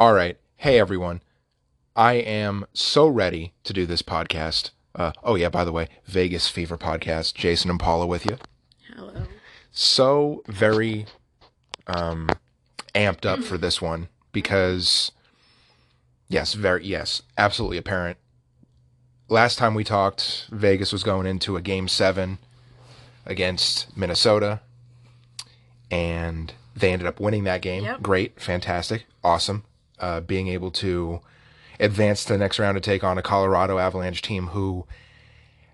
All right. Hey, everyone. I am so ready to do this podcast. Uh, oh, yeah, by the way, Vegas Fever podcast. Jason and Paula with you. Hello. So very um, amped up for this one because, yes, very, yes, absolutely apparent. Last time we talked, Vegas was going into a game seven against Minnesota, and they ended up winning that game. Yep. Great, fantastic, awesome. Uh, being able to advance to the next round to take on a Colorado Avalanche team who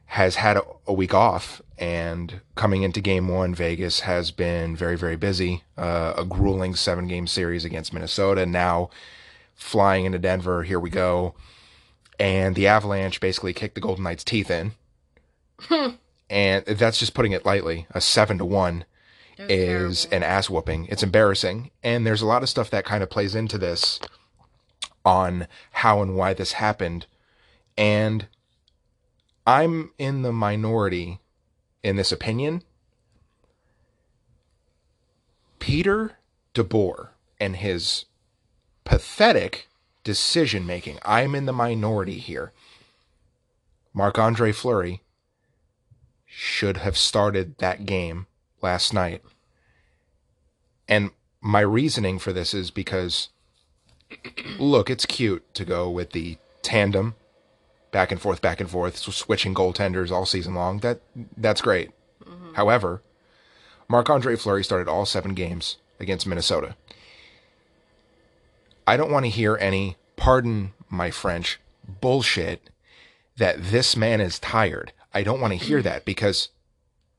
has had a, a week off and coming into game one, Vegas has been very, very busy. Uh, a grueling seven game series against Minnesota. Now flying into Denver, here we go. And the Avalanche basically kicked the Golden Knights' teeth in. and that's just putting it lightly. A seven to one Is terrible. an ass whooping. It's embarrassing. And there's a lot of stuff that kind of plays into this on how and why this happened. And I'm in the minority in this opinion. Peter DeBoer and his pathetic decision making. I'm in the minority here. Marc Andre Fleury should have started that game last night. And my reasoning for this is because, look, it's cute to go with the tandem back and forth, back and forth, so switching goaltenders all season long. That that's great. Mm-hmm. However, Marc Andre Fleury started all seven games against Minnesota. I don't want to hear any, pardon my French, bullshit that this man is tired. I don't want to hear mm-hmm. that because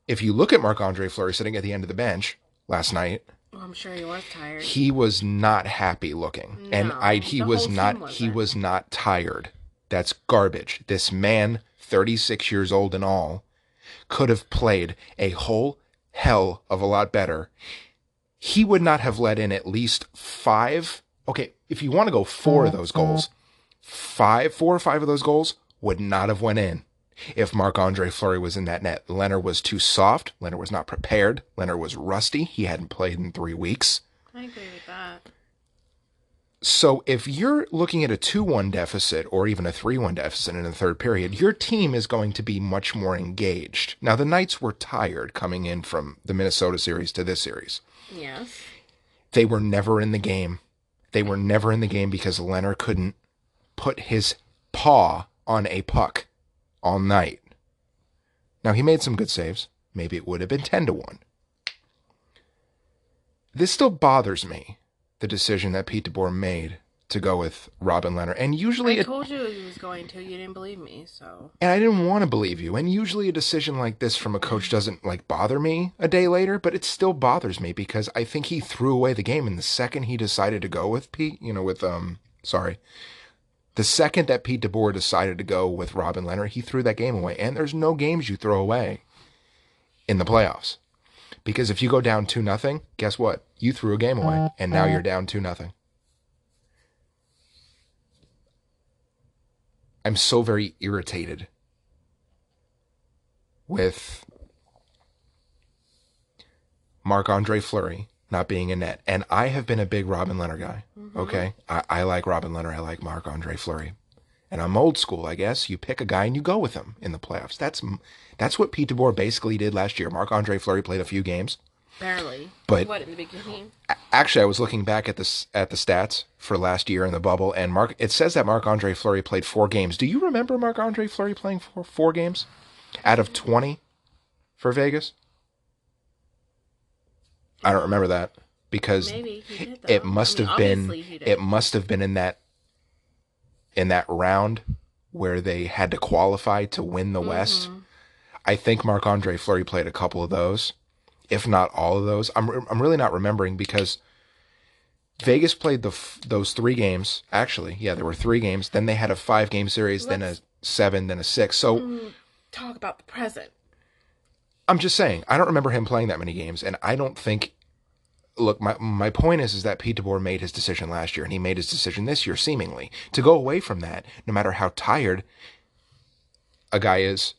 if you look at Marc Andre Fleury sitting at the end of the bench last night, Well, I'm sure he was tired. he was not happy looking. And i he was not he was not tired. That's garbage. This man 36 years old and all could have played a whole hell of a lot better. He would not have let in at least five. Okay if you want to go four of those goals five four or five of those goals would not have went in if Marc Andre Fleury was in that net. Lehner was too soft. Lehner was not prepared. Lehner was rusty. He hadn't played in three weeks. I agree with that. So if you're looking at a 2-1 deficit or even a 3-1 deficit in the third period, your team is going to be much more engaged. Now the Knights were tired coming in from the Minnesota series to this series. Yes. They were never in the game. They were never in the game because Lehner couldn't put his paw on a puck all night. Now he made some good saves. Maybe it would have been 10 to 1. This still bothers me, the decision that Pete DeBoer made to go with Robin Lehner. And usually I told you he was going to. You didn't believe me, so. and I didn't want to believe you. And usually a decision like this from a coach doesn't like bother me a day later, but it still bothers me because I think he threw away the game. And the second he decided to go with Pete, you know, with um, sorry, the second that Pete DeBoer decided to go with Robin Lehner, he threw that game away. And there's no games you throw away in the playoffs because if you go down two nothing, guess what? You threw a game away, and now you're down two nothing. I'm so very irritated with Marc Andre Fleury not being in net. And I have been a big Robin Lehner guy. Mm-hmm. Okay. I, I like Robin Lehner. I like Marc Andre Fleury. And I'm old school, I guess. You pick a guy and you go with him in the playoffs. That's that's what Pete DeBoer basically did last year. Marc Andre Fleury played a few games. Barely. But- What, in the beginning? Actually, I was looking back at this at the stats for last year in the bubble, and Mark it says that Marc Andre Fleury played four games. Do you remember Marc Andre Fleury playing four, four games out of twenty for Vegas? I don't remember that because Maybe he did, though. it must I mean, have been obviously he did. it must have been in that in that round where they had to qualify to win the West. Mhm. I think Marc Andre Fleury played a couple of those, if not all of those. I'm I'm really not remembering because Vegas played the f- those three games. Actually, yeah, there were three games. Then they had a five game series, then a Let's- seven, then a six. So Mm, Talk about the present. I'm just saying, I don't remember him playing that many games, and I don't think. Look, my my point is is that Pete DeBoer made his decision last year, and he made his decision this year, seemingly to go away from that. No matter how tired a guy is,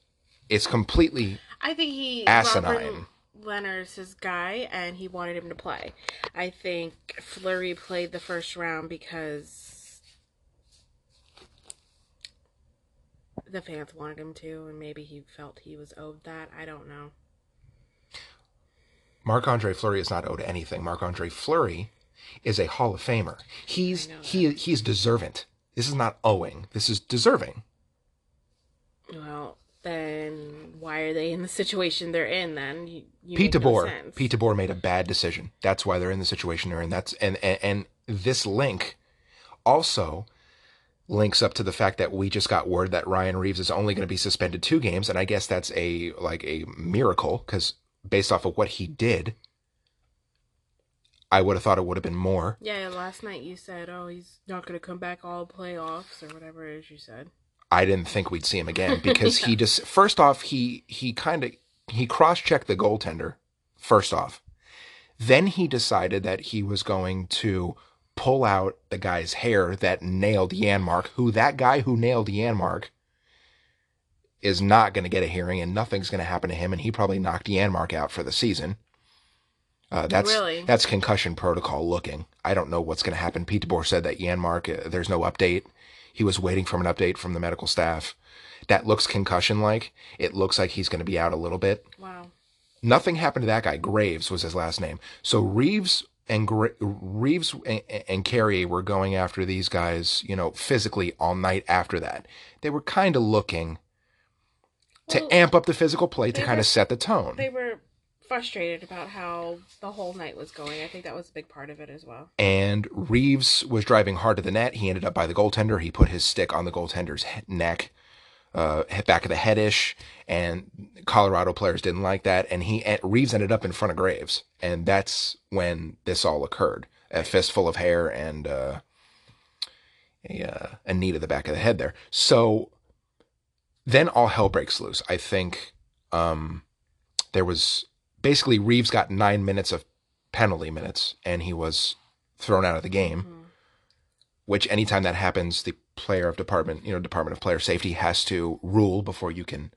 it's completely I think he Asinine. Robin Lehner's his guy and he wanted him to play. I think Fleury played the first round because the fans wanted him to, and maybe he felt he was owed that. I don't know. Marc Andre Fleury is not owed anything. Marc Andre Fleury is a Hall of Famer. He's he he's deserving. This is not owing. This is deserving. Well, then why are they in the situation they're in? Then you, you Pete make no sense. Pete DeBoer made a bad decision. That's why they're in the situation they're in. That's and, and and this link also links up to the fact that we just got word that Ryan Reaves is only going to be suspended two games, and I guess that's a like a miracle because based off of what he did, I would have thought it would have been more. Yeah, last night you said, "Oh, he's not going to come back all playoffs or whatever it is you said." I didn't think we'd see him again because he just first off he he kind of he cross checked the goaltender first off. Then he decided that he was going to pull out the guy's hair that nailed Janmark, who that guy who nailed Janmark is not going to get a hearing and nothing's going to happen to him and he probably knocked Janmark out for the season. Uh, that's Really? that's concussion protocol looking. I don't know what's going to happen. Pete DeBoer said that Janmark, uh, there's no update. He was waiting for an update from the medical staff. That looks concussion like. It looks like he's going to be out a little bit. Wow. Nothing happened to that guy. Graves was his last name. So Reaves and Gra- Reaves and, and Carrier were going after these guys, you know, physically all night after that. They were kind of looking to Well, amp up the physical play to they kind were- of set the tone. They were frustrated about how the whole night was going. I think that was a big part of it as well. and Reaves was driving hard to the net. He ended up by the goaltender. He put his stick on the goaltender's neck, uh, back of the headish, and Colorado players didn't like that. And he Reaves ended up in front of Graves, and that's when this all occurred. A fistful of hair and uh, a uh, a knee to the back of the head there. So then all hell breaks loose. I think um, there was basically Reaves got nine minutes of penalty minutes, and he was thrown out of the game. Mhm. Which anytime that happens, the player of department, you know, Department of Player Safety has to rule before you can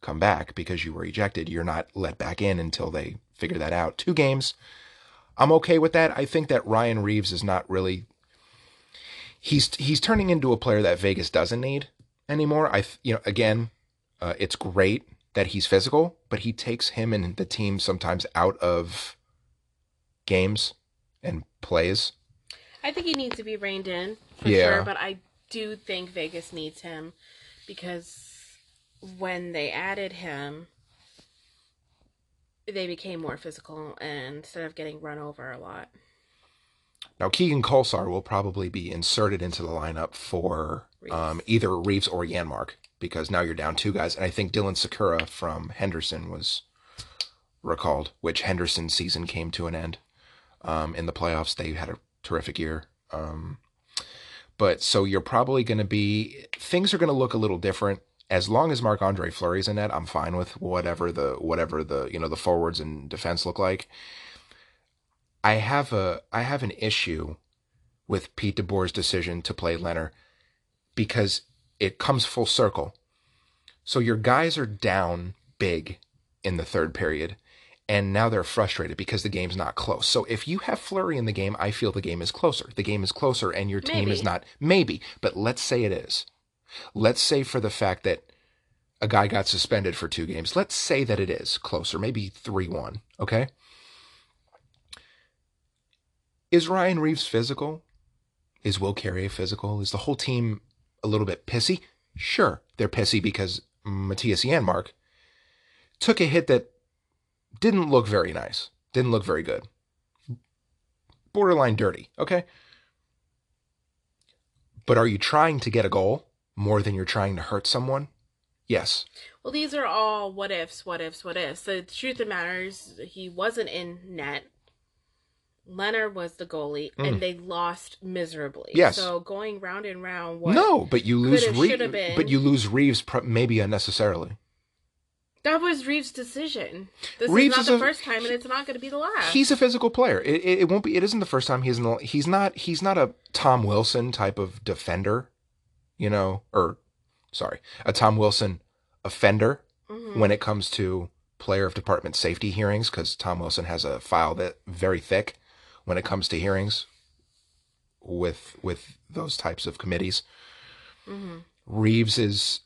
come back because you were ejected. You're not let back in until they figure that out. Two games. I'm okay with that. I think that Ryan Reaves is not really he's he's turning into a player that Vegas doesn't need anymore. I you know again, uh, it's great that he's physical, but he takes him and the team sometimes out of games and plays. I think he needs to be reined in for Yeah. sure, but I do think Vegas needs him because when they added him, they became more physical and instead of getting run over a lot. Now Keegan Kolesar will probably be inserted into the lineup for um, either Reaves or Janmark because now you're down two guys, and I think Dylan Sikura from Henderson was recalled, which Henderson's season came to an end um, in the playoffs. They had a terrific year. Um, but so you're probably going to be things are going to look a little different as long as Marc Andre Fleury's in net. I'm fine with whatever the whatever the you know the forwards and defense look like. I have a I have an issue with Pete DeBoer's decision to play Lehner because it comes full circle. So your guys are down big in the third period, and now they're frustrated because the game's not close. So if you have Fleury in the game, I feel the game is closer. The game is closer, and your team is not maybe, but let's say it is. Let's say for the fact that a guy got suspended for two games. Let's say that it is closer, maybe three one. Okay. Is Ryan Reaves physical? Is Will Carrier physical? Is the whole team a little bit pissy? Sure, they're pissy because Matthias Janmark took a hit that didn't look very nice, didn't look very good. Borderline dirty, okay? But are you trying to get a goal more than you're trying to hurt someone? Yes. Well, these are all what ifs, what ifs, what ifs. The truth of the matter is, he wasn't in net. Lehner was the goalie, Mm. and they lost miserably. Yes. So going round and round? No, but you lose Could've, Re- been. but you lose Reaves maybe unnecessarily. That was Reaves' decision. This Reaves is is not a- the first time, and it's not going to be the last. He's a physical player. It, it, it won't be. It isn't the first time he's in the, he's not he's not a Tom Wilson type of defender, you know, or sorry, a Tom Wilson offender Mhm. when it comes to player of department safety hearings because Tom Wilson has a file that very thick when it comes to hearings with with those types of committees. Mm-hmm. Reaves is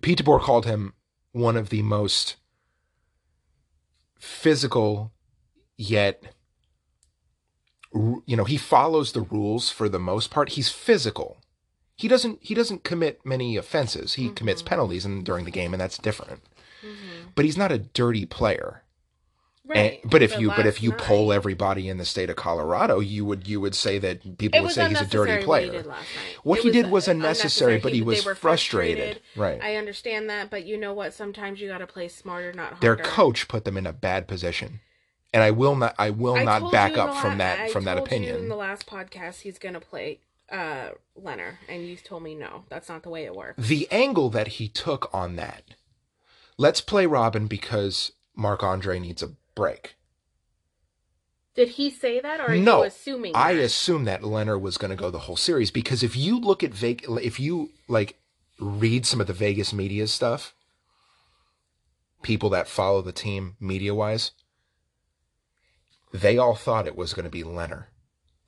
Pete DeBoer called him one of the most physical yet you know he follows the rules for the most part he's physical he doesn't he doesn't commit many offenses he Mm-hmm. commits penalties and during the game and that's different but he's not a dirty player Right. and, but if you but if you night- poll everybody in the state of Colorado you would you would say that people would say he's a dirty player What he did last night. What It he did was unnecessary, but he They was were frustrated. Right. I understand that, but you know what? Sometimes you got to play smarter, not harder. their coach put them in a bad position and i will not i will I not back up from that I from that You in the last podcast, he's gonna play uh Lehner, and you told me no, that's not the way it works. the angle that he took on that let's play robin because Mark andre needs a break Did he say that, or are no you assuming? i that? assumed that Lehner was going to go the whole series because if you look at Vegas, if you like read some of the vegas media stuff people that follow the team media wise they all thought it was going to be Lehner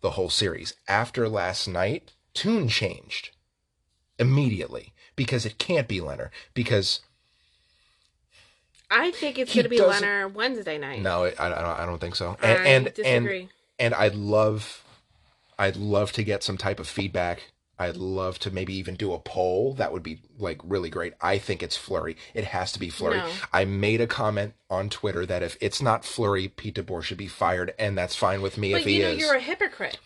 the whole series after last night tune changed immediately because it can't be Lehner because I think it's gonna be doesn't- Lehner Wednesday night. No, I, I don't. I don't think so. I And and disagree. and and I'd love, I'd love to get some type of feedback. I'd love to maybe even do a poll. That would be like really great. I think it's Fleury. It has to be Fleury. No. I made a comment on Twitter that if it's not Fleury, Pete DeBoer should be fired, and that's fine with me but if you he know is. you're a hypocrite.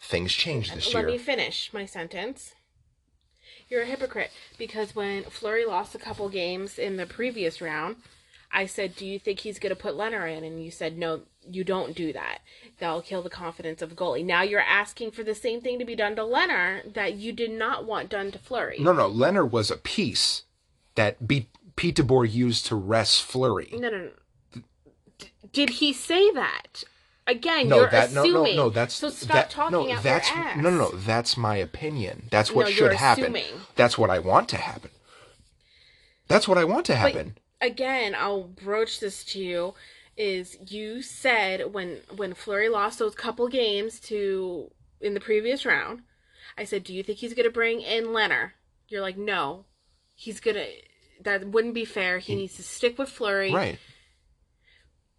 Things change uh, this Let year. Let me finish my sentence. You're a hypocrite because when Fleury lost a couple games in the previous round, I said, "Do you think he's going to put Lehner in?" And you said, "No, you don't do that. That'll kill the confidence of a goalie." Now you're asking for the same thing to be done to Lehner that you did not want done to Fleury. no, no. Lehner was a piece that be, Pete DeBoer used to rest Fleury. no, no. no. D- did he say that? Again, No, you're that no, assuming. no, no. That's so stop that, talking no, that's no, no, no. That's my opinion. That's what No, should happen. assuming. That's what I want to happen. That's what I want to But happen. again, I'll broach this to you. Is you said when when Fleury lost those couple games to in the previous round, I said, "Do you think he's gonna bring in Lehner?" You're like, "No, he's gonna." That wouldn't be fair. He mm. needs to stick with Fleury. right.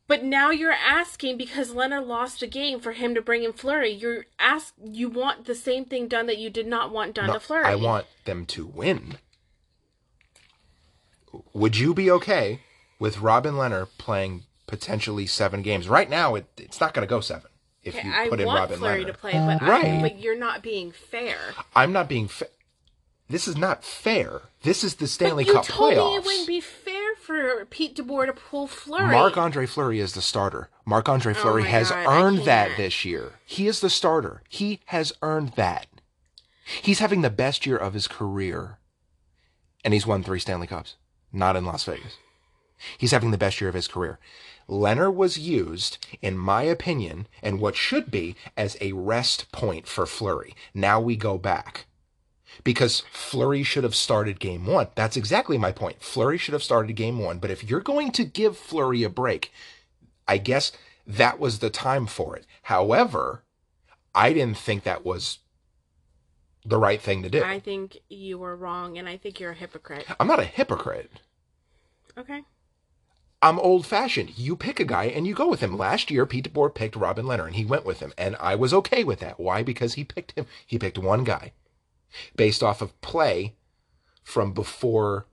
But now you're asking because Lehner lost a game for him to bring in Fleury. You're ask you want the same thing done that you did not want done No, to Fleury. I want them to win. Would you be okay with Robin Lehner playing potentially seven games? Right now, it, it's not going to go seven if Okay, you I put in want Robin Fleury Lehner. to play, but I, Right. but you're not being fair. I'm not being. fair. this is not fair. This is the Stanley but you Cup told playoffs. me it wouldn't be fair for Pete DeBoer to pull Fleury. Marc Andre Fleury is the starter. Marc Andre oh Fleury Oh has God, earned that this year. He is the starter. He has earned that. He's having the best year of his career. And he's won three Stanley Cups, not in Las Vegas. He's having the best year of his career. Lehner was used, in my opinion, and what should be as a rest point for Fleury. Now we go back. Because Fleury should have started game one. That's exactly my point. Fleury should have started game one. But if you're going to give Fleury a break, I guess that was the time for it. However, I didn't think that was the right thing to do. I think you were wrong, and I think you're a hypocrite. I'm not a hypocrite. Okay. I'm old fashioned. You pick a guy and you go with him. Last year, Pete DeBoer picked Robin Lehner and he went with him. And I was okay with that. Why? Because he picked him. He picked one guy based off of play from before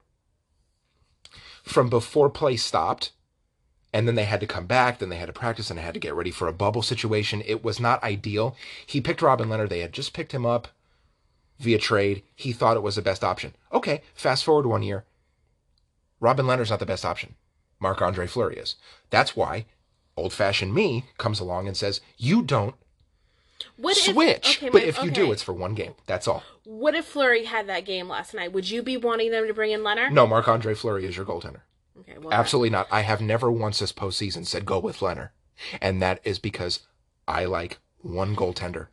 from before play stopped. And then they had to come back, then they had to practice and had to get ready for a bubble situation. It was not ideal. He picked Robin Lehner. They had just picked him up via trade. He thought it was the best option. Okay, fast forward one year. Robin Lehner's not the best option. Marc Andre Fleury is. That's why old fashioned me comes along and says, You don't What if- switch. okay, but my- if you do, it's for one game. That's all. What if Fleury had that game last night? Would you be wanting them to bring in Lehner? No, Marc Andre Fleury is your goaltender. Okay, well, Absolutely not. I have never once this postseason said go with Lehner. And that is because I like one goaltender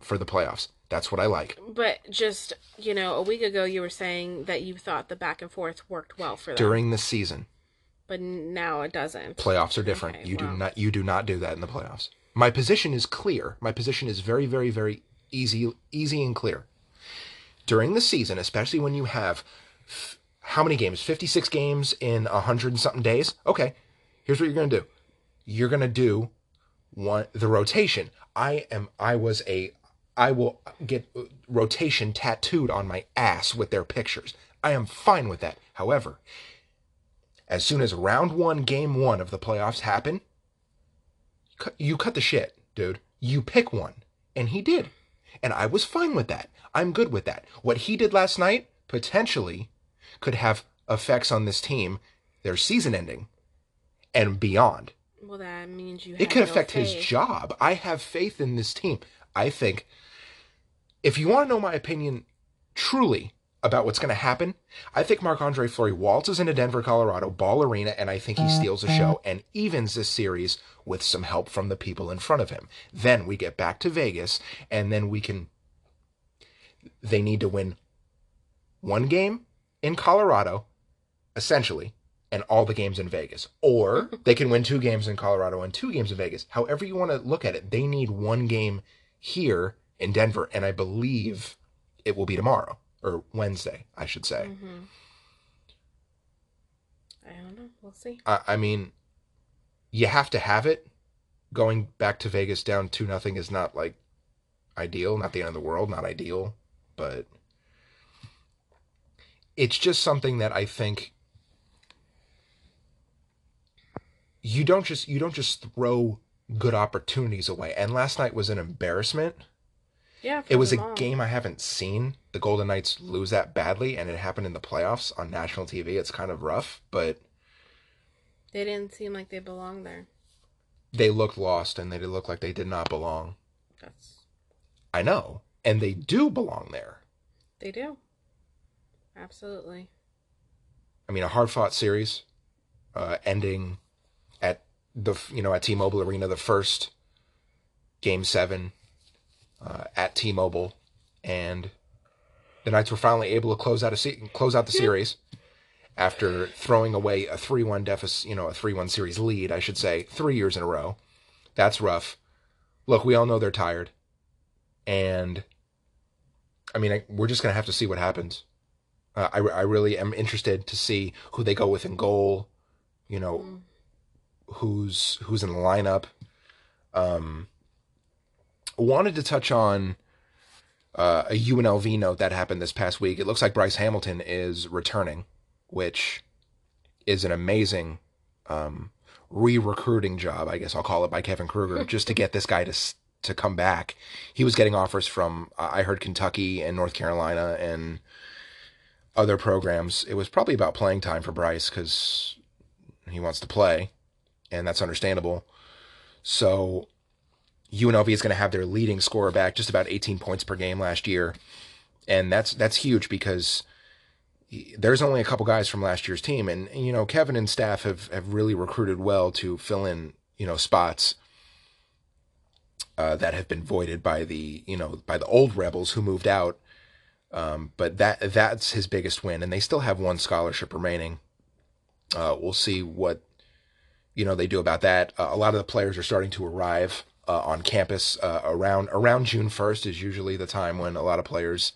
for the playoffs. That's what I like. But just you know, a week ago you were saying that you thought the back and forth worked well for them, During the season, but now it doesn't. playoffs are different. Okay, you do not you do not do that in the playoffs. My position is clear. My position is very very very easy easy and clear. During the season, especially when you have f- how many games? 56 games in 100 and something days. Okay. Here's what you're going to do. You're going to do one the rotation. I am I was a I will get uh, rotation tattooed on my ass with their pictures. I am fine with that. However, as soon as round one, game one of the playoffs happen, you cut the shit, dude. You pick one. And he did. And I was fine with that. I'm good with that. What he did last night potentially could have effects on this team, their season ending, and beyond. Well, that means you. It could no affect his job. I have faith in this team. I think if you want to know my opinion truly about what's going to happen, I think Marc Andre Fleury waltzes into Denver, Colorado, Ball Arena, and I think he steals the show and evens this series with some help from the people in front of him. Then we get back to Vegas, and then we can. They need to win one game in Colorado, essentially, and all the games in Vegas. Or they can win two games in Colorado and two games in Vegas. However you want to look at it, they need one game here in Denver, and I believe it will be tomorrow or Wednesday, I should say. Mm-hmm. I don't know. We'll see. I, I mean, you have to have it. Going back to Vegas down two nothing is not like ideal, not the end of the world, not ideal, but it's just something that I think you don't just you don't just throw good opportunities away. And last night was an embarrassment. Yeah. It was a all. game I haven't seen. The Golden Knights lose that badly, and it happened in the playoffs on national TV. It's kind of rough, but They didn't seem like they belonged there. they looked lost and they did look like they did not belong. That's I know. And they do belong there. they do. Absolutely. I mean, a hard fought series uh, ending at the, you know, at T Mobile Arena, the first game seven uh, at T Mobile. And the Knights were finally able to close out a se- close out the series after throwing away a 3 1 deficit, you know, a 3 1 series lead, I should say, three years in a row. That's rough. Look, we all know they're tired. And I mean, I, we're just going to have to see what happens. Uh, I, I really am interested to see who they go with in goal. You know, Mm. who's who's in the lineup. Um, wanted to touch on uh, a UNLV note that happened this past week. It looks like Bryce Hamilton is returning, which is an amazing um, re-recruiting job, I guess I'll call it, by Kevin Kruger, just to get this guy to to come back. He was getting offers from uh, I heard Kentucky and North Carolina and other programs. It was probably about playing time for Bryce because he wants to play, and that's understandable. So UNLV is going to have their leading scorer back, just about 18 points per game last year, and that's that's huge because there's only a couple guys from last year's team, and you know Kevin and staff have have really recruited well to fill in you know spots uh, that have been voided by the you know by the old rebels who moved out. Um, but that that's his biggest win, and they still have one scholarship remaining. Uh, we'll see what you know they do about that. Uh, a lot of the players are starting to arrive uh, on campus uh, around around June first is usually the time when a lot of players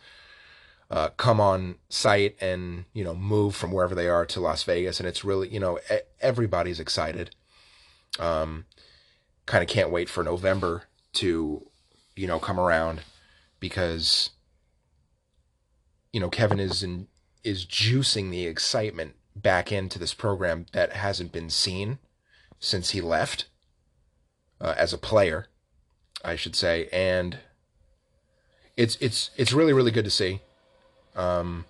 uh, come on site and you know move from wherever they are to Las Vegas, and it's really you know everybody's excited. Um, kind of can't wait for November to you know come around because you know Kevin is in is juicing the excitement back into this program that hasn't been seen since he left uh, as a player, I should say, and it's it's it's really really good to see. Um,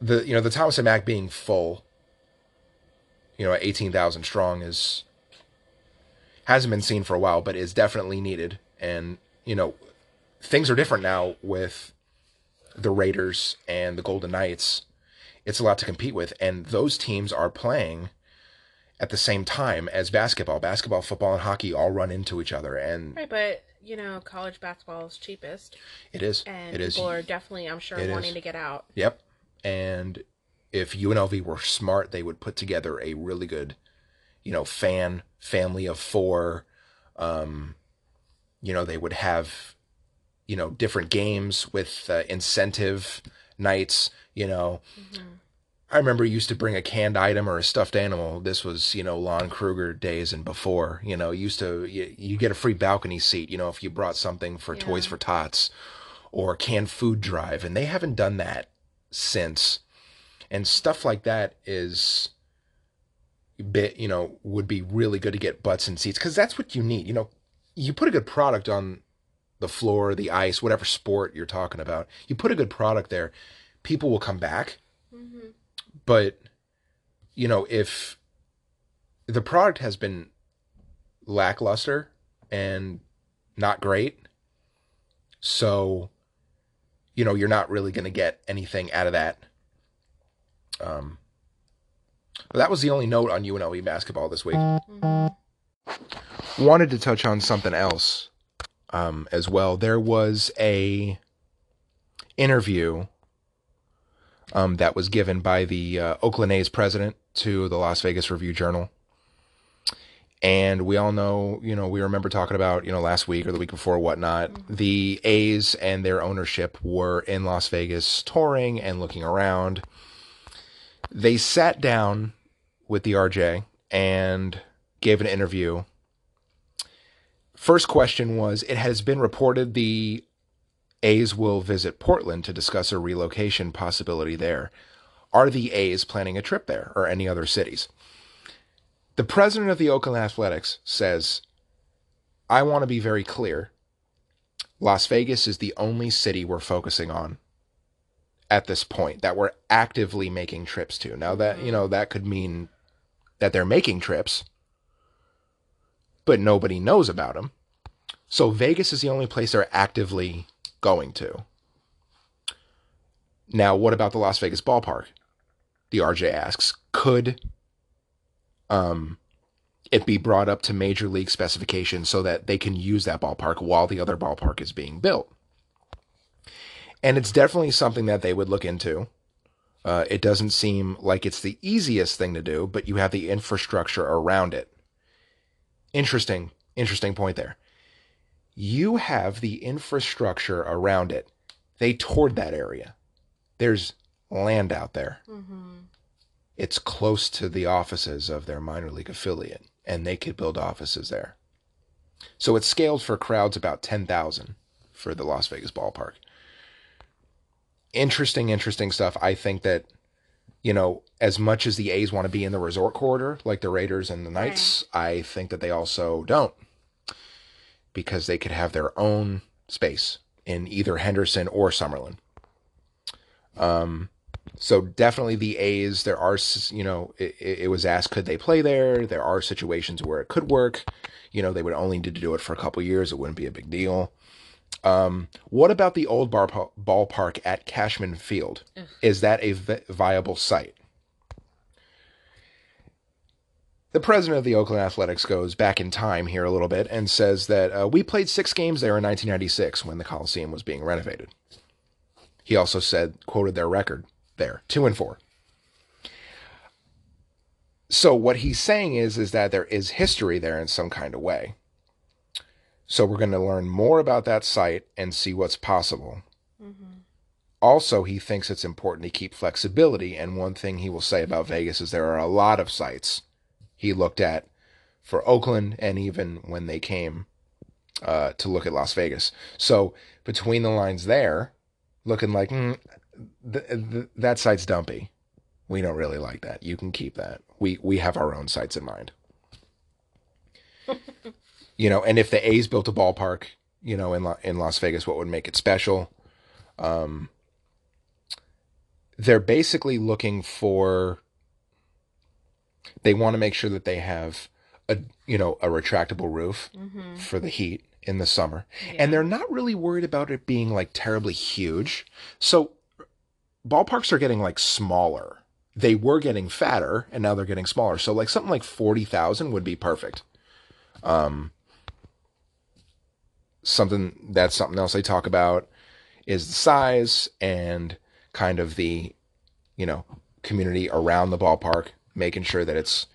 the you know the Thomas and Mack being full, you know, at eighteen thousand strong is hasn't been seen for a while, but is definitely needed. And you know, things are different now with the Raiders and the Golden Knights. It's a lot to compete with, and those teams are playing at the same time as basketball. Basketball, football, and hockey all run into each other, and Right, but you know, college basketball is cheapest, it is and it is people are definitely, I'm sure, It wanting is. to get out. Yep. And if UNLV were smart, they would put together a really good, you know, fan family of four. Um, you know, they would have, you know, different games with uh, incentive nights. You know, I remember you used to bring a canned item or a stuffed animal. This was, you know, Lon Kruger days and before. You know, used to you, you get a free balcony seat. You know, if you brought something for Toys for Tots or canned food drive, and they haven't done that since. And stuff like that is bit, you know, would be really good to get butts and seats because that's what you need. You know, you put a good product on the floor, the ice, whatever sport you're talking about. You put a good product there, people will come back. hmm But you know, if the product has been lackluster and not great, so you know, you're not really going to get anything out of that. Um, that was the only note on UNLV basketball this week. Wanted to touch on something else um, as well. There was a interview um, that was given by the uh, Oakland A's president to the Las Vegas Review Journal. And we all know, you know, we remember talking about, you know, last week or the week before, whatnot. The A's and their ownership were in Las Vegas touring and looking around. They sat down with the RJ and gave an interview. First question was It has been reported the A's will visit Portland to discuss a relocation possibility there. Are the A's planning a trip there or any other cities? The president of the Oakland Athletics says, I want to be very clear. Las Vegas is the only city we're focusing on at this point that we're actively making trips to. Now that, you mm-hmm. know, that could mean that they're making trips, but nobody knows about them. So Vegas is the only place they're actively going to. Now, what about the Las Vegas ballpark? The RJ asks, could um it be brought up to major league specifications so that they can use that ballpark while the other ballpark is being built? And it's definitely something that they would look into. Uh, it doesn't seem like it's the easiest thing to do, but you have the infrastructure around it. Interesting, interesting point there. You have the infrastructure around it. They toured that area. There's land out there. hmm It's close to the offices of their minor league affiliate, and they could build offices there. So it's scaled for crowds about 10,000 for the Las Vegas ballpark. Interesting, interesting stuff. I think that, you know, as much as the A's want to be in the resort corridor, like the Raiders and the Knights, I think that they also don't because they could have their own space in either Henderson or Summerlin. Um, so definitely the A's. There are, you know, it, it was asked could they play there. There are situations where it could work. You know, they would only need to do it for a couple years. It wouldn't be a big deal. Um, what about the old bar ballpark at Cashman Field? Ugh. Is that a vi- viable site? The president of the Oakland Athletics goes back in time here a little bit and says that uh, we played six games there in 1996 when the Coliseum was being renovated. He also said, quoted their record there, two and four. So what he's saying is, is that there is history there in some kind of way. So we're going to learn more about that site and see what's possible. hmm Also, he thinks it's important to keep flexibility. And one thing he will say about Vegas is there are a lot of sites he looked at for Oakland and even when they came uh, to look at Las Vegas. So between the lines there, looking like mm, th- th- that site's dumpy. We don't really like that. You can keep that. We we have our own sites in mind. you know, and if the A's built a ballpark, you know, in La- in Las Vegas, what would make it special? Um, they're basically looking for. They want to make sure that they have a you know a retractable roof hmm for the heat in the summer, and they're not really worried about it being like terribly huge. So ballparks are getting like smaller they were getting fatter and now they're getting smaller. So like something like 40,000 would be perfect. Um, something that's something else they talk about is the size and kind of the, you know, community around the ballpark, making sure that it's,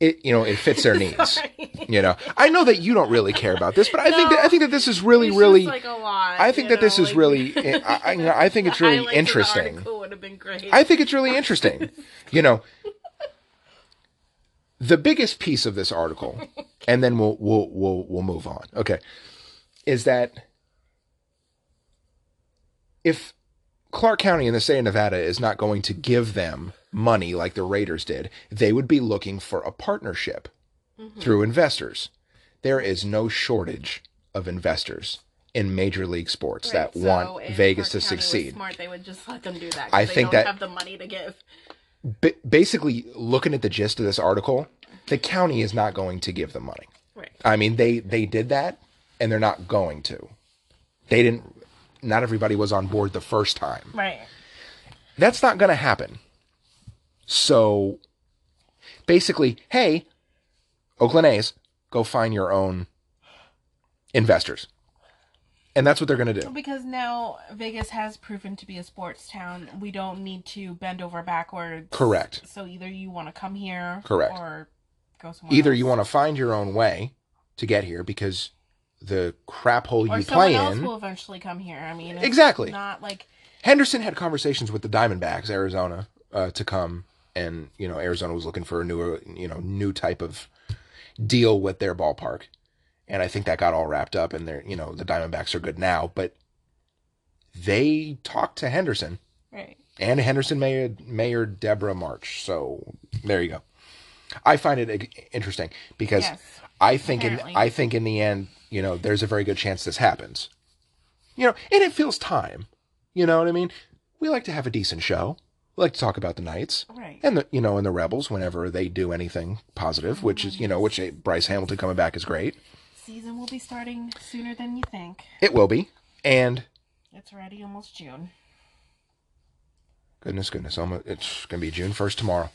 it, you know, it fits their needs. You know, I know that you don't really care about this, but I think that I think that this is really, really. like a lot. I think that this know, is really. Eh, I, I, you know, I think it's really interesting. would have been great. I think it's really interesting. You know, the biggest piece of this article, and then we'll we'll we'll we'll move on. Okay, is that if Clark County in the state of Nevada is not going to give them money like the Raiders did, they would be looking for a partnership mm-hmm. through investors. There is no shortage of investors in Major League Sports Right, that so want Vegas to County succeed. smart, they would just let them do that. I they think don't that- have the money to give. ba- basically looking at the gist of this article, the county is not going to give them money. Right. I mean, they they did that, and they're not going to. They didn't. Not everybody was on board the first time. Right. That's not going to happen. So, basically, hey, Oakland A's, go find your own investors, and that's what they're going to do. Because now Vegas has proven to be a sports town. We don't need to bend over backwards. Correct. So either you want to come here, Correct. or go somewhere. Either else. you want to find your own way to get here because the crap hole or you play else in. will eventually come here. I mean, it's Exactly. Not like Henderson had conversations with the Diamondbacks, Arizona, uh, to come, and you know Arizona was looking for a new, you know, new type of deal with their ballpark, and I think that got all wrapped up, and they're, you know, the Diamondbacks are good now, but they talked to Henderson, right. and Henderson Mayor Mayor Deborah March, so there you go. I find it interesting because Yes. I think in. I think in the end, you know, there's a very good chance this happens. You know, and it feels time. You know what I mean? We like to have a decent show. We like to talk about the Knights Right. and the you know and the Rebels whenever they do anything positive, which is you know which uh, Bryce Hamilton coming back is great. Season will be starting sooner than you think. It will be, and It's already almost June. goodness, goodness, almost it's gonna be June first tomorrow.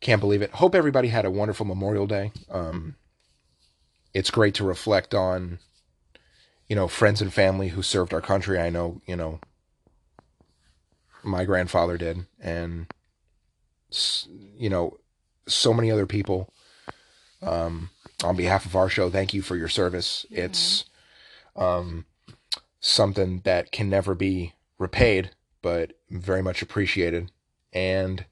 Can't believe it. Hope everybody had a wonderful Memorial Day. Um, it's great to reflect on, you know, friends and family who served our country. I know, you know, my grandfather did, and you know, so many other people. Um, on behalf of our show, thank you for your service. It's um, something that can never be repaid, but very much appreciated. And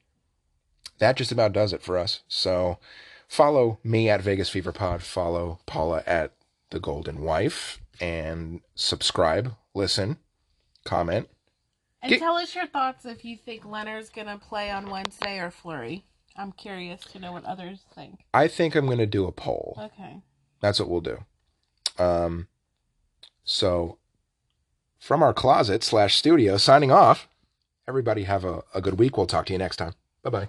that just about does it for us. So follow me at Vegas Fever Pod, follow Paula at The Golden Wife, and subscribe, listen, comment. And Get- tell us your thoughts if you think Lehner's gonna play on Wednesday or Fleury. I'm curious to know what others think. I think I'm going to do a poll. Okay. That's what we'll do. Um, so from our closet slash studio, signing off. Everybody have a, a good week. We'll talk to you next time. Bye. Bye.